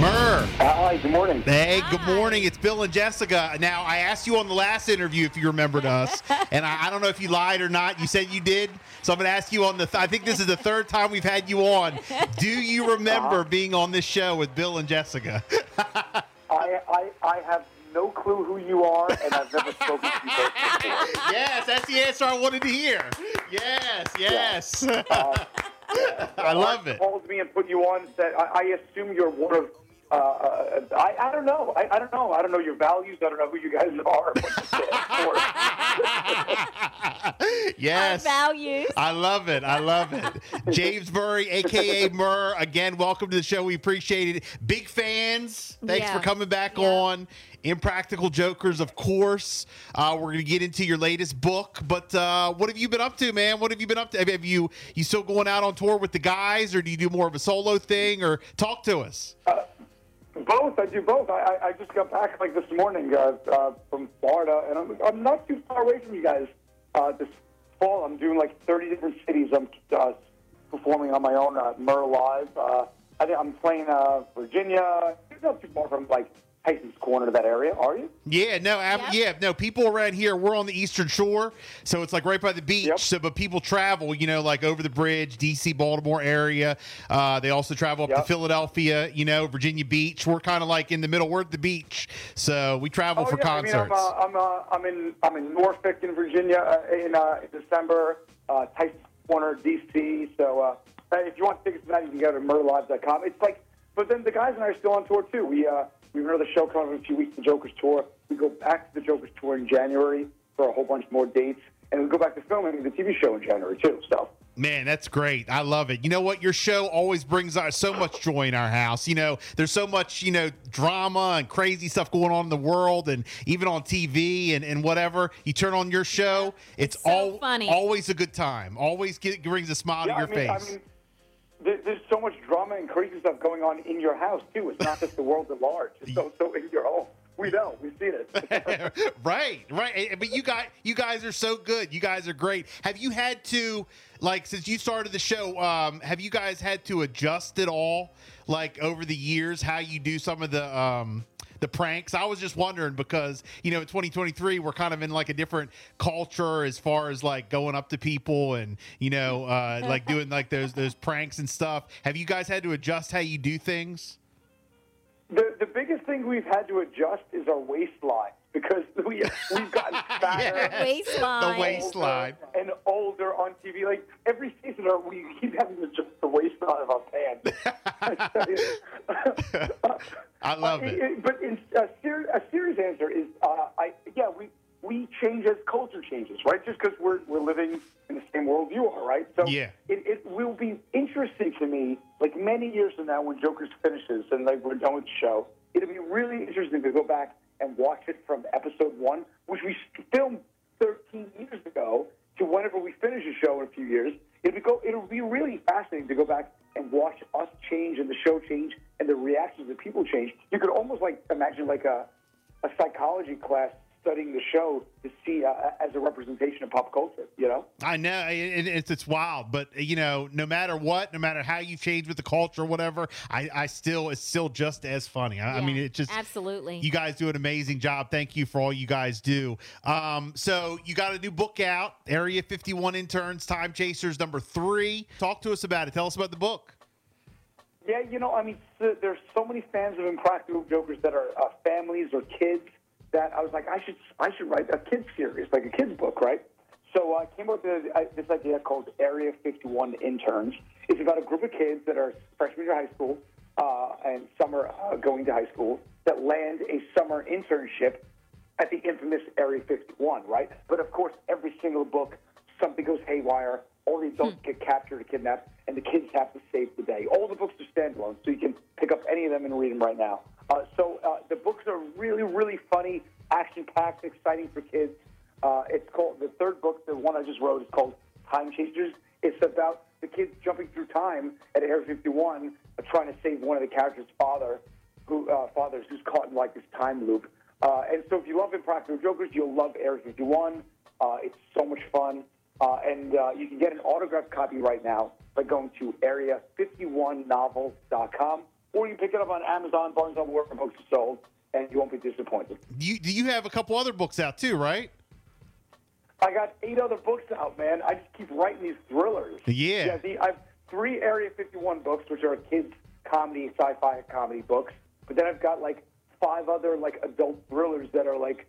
Murr. Hi, good morning. Hey, good morning. It's Bill and Jessica. Now, I asked you on the last interview if you remembered us, and I, I don't know if you lied or not. You said you did, so I'm going to ask you on the. Th- I think this is the third time we've had you on. Do you remember being on this show with Bill and Jessica? I, I, I have no clue who you are, and I've never spoken to you both before. yes, that's the answer I wanted to hear. Yes, yes. Uh, I love it. Called me and put you on. Said I, I assume you're one of. Uh, uh, I, I don't know. I, I don't know. I don't know your values. I don't know who you guys are. what you stand for. yes. Values. I love it. I love it. James Murray, aka Murr, again, welcome to the show. We appreciate it. Big fans. Thanks Yeah. for coming back Yeah. on. Impractical Jokers, of course. Uh, we're going to get into your latest book, but uh, what have you been up to, man? What have you been up to? Have you you still going out on tour with the guys, or do you do more of a solo thing? Or talk to us. Both. I do both. I, I, just got back like this morning uh, uh, from Florida, and I'm, I'm not too far away from you guys. Uh, this fall, I'm doing like 30 different cities. I'm uh, performing on my own uh, Murr Live. Uh, I I'm playing uh, Virginia. You're not too far from like Tyson's Corner, to that area, are you? Yeah, no, ab- Yep. yeah, no. People around here, we're on the eastern shore, so it's like right by the beach. Yep. So, but people travel, you know, like over the bridge, D.C., Baltimore area. Uh, they also travel up to Philadelphia, you know, Virginia Beach. We're kind of like in the middle. We're at the beach, so we travel for Oh, yeah. concerts. I mean, I'm, uh, I'm, uh, I'm in I'm in Norfolk in Virginia uh, in, uh, in December. Uh, Tyson's Corner, DC. So uh, if you want tickets to that, you can go to murderlive.com. It's like, but then the guys and I are still on tour too. We uh, we have another show coming in a few weeks, the Joker's tour. We go back to the Joker's tour in January for a whole bunch more dates, and we go back to filming the TV show in January too. So. Man, that's great. I love it. You know what? Your show always brings us so much joy in our house. You know, there's so much, you know, drama and crazy stuff going on in the world and even on TV and, and whatever. You turn on your show, it's so all funny. always a good time. Always get, brings a smile to your I mean, face. I mean, there, there's so much drama and crazy stuff going on in your house too. It's not just the world at large. It's so so in your home. We know. We've seen it. right, right. Eh, But you guys, you guys are so good. You guys are great. Have you had to, like, since you started the show, um, have you guys had to adjust it all, like, over the years, how you do some of the, um, the pranks? I was just wondering because you know, in 2023, we're kind of in like a different culture as far as like going up to people and you know, uh, like doing like those those pranks and stuff. Have you guys had to adjust how you do things? the the biggest thing we've had to adjust is our waistline because we we've gotten fatter. Yes. Waistline. The waistline. And older on TV. Like every season, our- we keep having to adjust the waistline of our pants. I love it. But in, a, ser- a serious answer is, uh, I yeah, we we change as culture changes, right? Just because we're we're living in the same world you are, right? So Yeah. it, it will be interesting to me, like many years from now, when Joker's finishes and like we're done with the show. It'll be really interesting to go back and watch it from episode one, which we filmed 13 years ago, to whenever we finish the show in a few years. It'll be go. It'll be really fascinating to go back and watch us change and the show change and the reactions of people change. You could almost like imagine like a a psychology class studying the show to see uh, as a representation of pop culture. You know. I know it, it's it's wild, but you know, no matter what, no matter how you change with the culture or whatever, I, I still it's still just as funny. I, I mean, it just absolutely. You guys do an amazing job. Thank you for all you guys do. Um, so you got a new book out, Area 51 Interns, Time Chasers number three. Talk to us about it. Tell us about the book. Yeah, you know, I mean, so, there's so many fans of Impractical Jokers that are uh, families or kids that I was like, I should, I should write a kids series, like a kids book, right? So I came up with uh, this idea called Area 51 Interns. It's about a group of kids that are freshmen in high school uh, and some are uh, going to high school that land a summer internship at the infamous Area 51, right? But of course, every single book, something goes haywire. All the adults get captured or kidnapped, and the kids have to save the day. All the books are standalone, so you can pick up any of them and read them right now. Uh, so uh, the books are really, really funny, action-packed, exciting for kids. Uh, it's called the third book, the one I just wrote, is called Time Chasers. It's about the kids jumping through time at Area 51, uh, trying to save one of the characters' father, who uh, fathers who's caught in like this time loop. Uh, and so, if you love Impractical Jokers, you'll love Area 51. Uh, it's so much fun, and you can get an autographed copy right now by going to area51novels.com, or you can pick it up on Amazon, Barnes & Noble, wherever books are sold, and you won't be disappointed. Do you, do you have a couple other books out too, right? I got eight other books out, man. I just keep writing these thrillers. Yeah. Yeah, the, I have three Area 51 books, which are kids' comedy, sci-fi comedy books. But then I've got like five other like adult thrillers that are like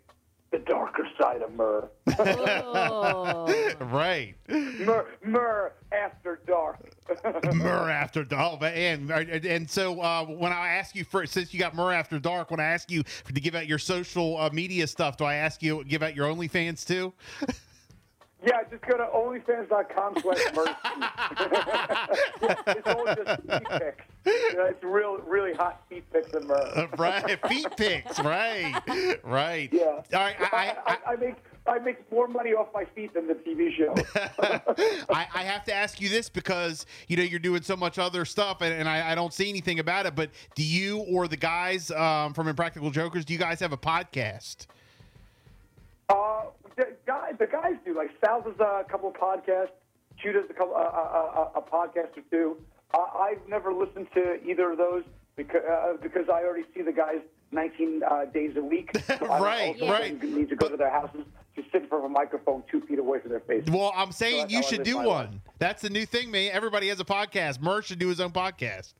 the darker side of Murr. Oh. Right. Murr, Murr after dark. Murr After Dark. And, and so uh, when I ask you for, since you got Murr After Dark, when I ask you to give out your social uh, media stuff, do I ask you give out your OnlyFans too? Yeah, just go to onlyfans.com slash mercy. it's all just feet pics. You know, it's real, really hot feet pics of Murr. Uh, right. Feet pics. Right. Right. Yeah. All right. I, I, I, I make I make more money off my feet than the TV show. I, I have to ask you this because you know you're doing so much other stuff, and, and I, I don't see anything about it. But do you or the guys um, from Impractical Jokers? Do you guys have a podcast? Uh, the guys, the guys do. Like Sal does a couple of podcasts. Q does a couple, uh, uh, uh, a podcast or two. Uh, I've never listened to either of those because uh, because I already see the guys 19 uh, days a week. So Right, right. Need to go to their houses to sit in front of a microphone two feet away from their face. Well, I'm saying that's you should do one. life. That's the new thing, man. Everybody has a podcast. Merch should do his own podcast.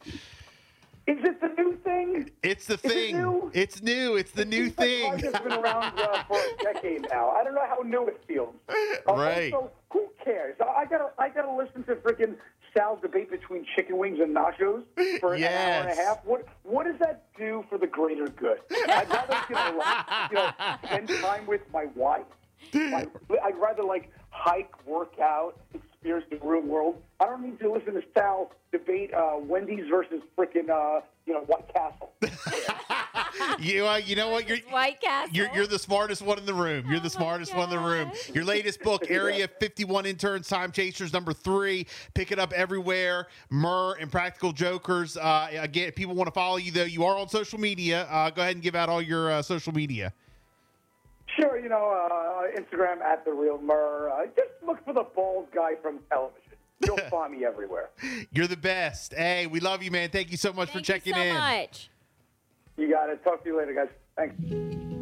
Is it the new thing? It's the it thing. new? It's new. It's the new thing. It's been around uh, for a decade now. I don't know how new it feels. Uh, Right. Also, who cares? I gotta, I gotta listen to freaking Sal's debate between chicken wings and nachos for an hour and a half. What, what does that do for the greater good? I'd rather, you know, like, you know, spend time with my wife. I, I'd rather like hike, work out, experience the real world. I don't need to listen to Sal debate uh, Wendy's versus freaking, uh, you know, White Castle. You, uh, you know what? You're White Castle. You're, you're the smartest one in the room. You're Oh the my smartest one in the room. Your latest book, Area 51 Interns, Time Chasers, number three. Pick it up everywhere. Murr Impractical Jokers. Uh, again, if people want to follow you, though, you are on social media. Uh, go ahead and give out all your uh, social media. Sure, you know, uh, Instagram at the real Murr. Uh, just look for the bald guy from television. You'll find me everywhere. You're the best. Hey, we love you, man. Thank you so much Thank for checking you so in. much. You got it. Talk to you later, guys. Thanks.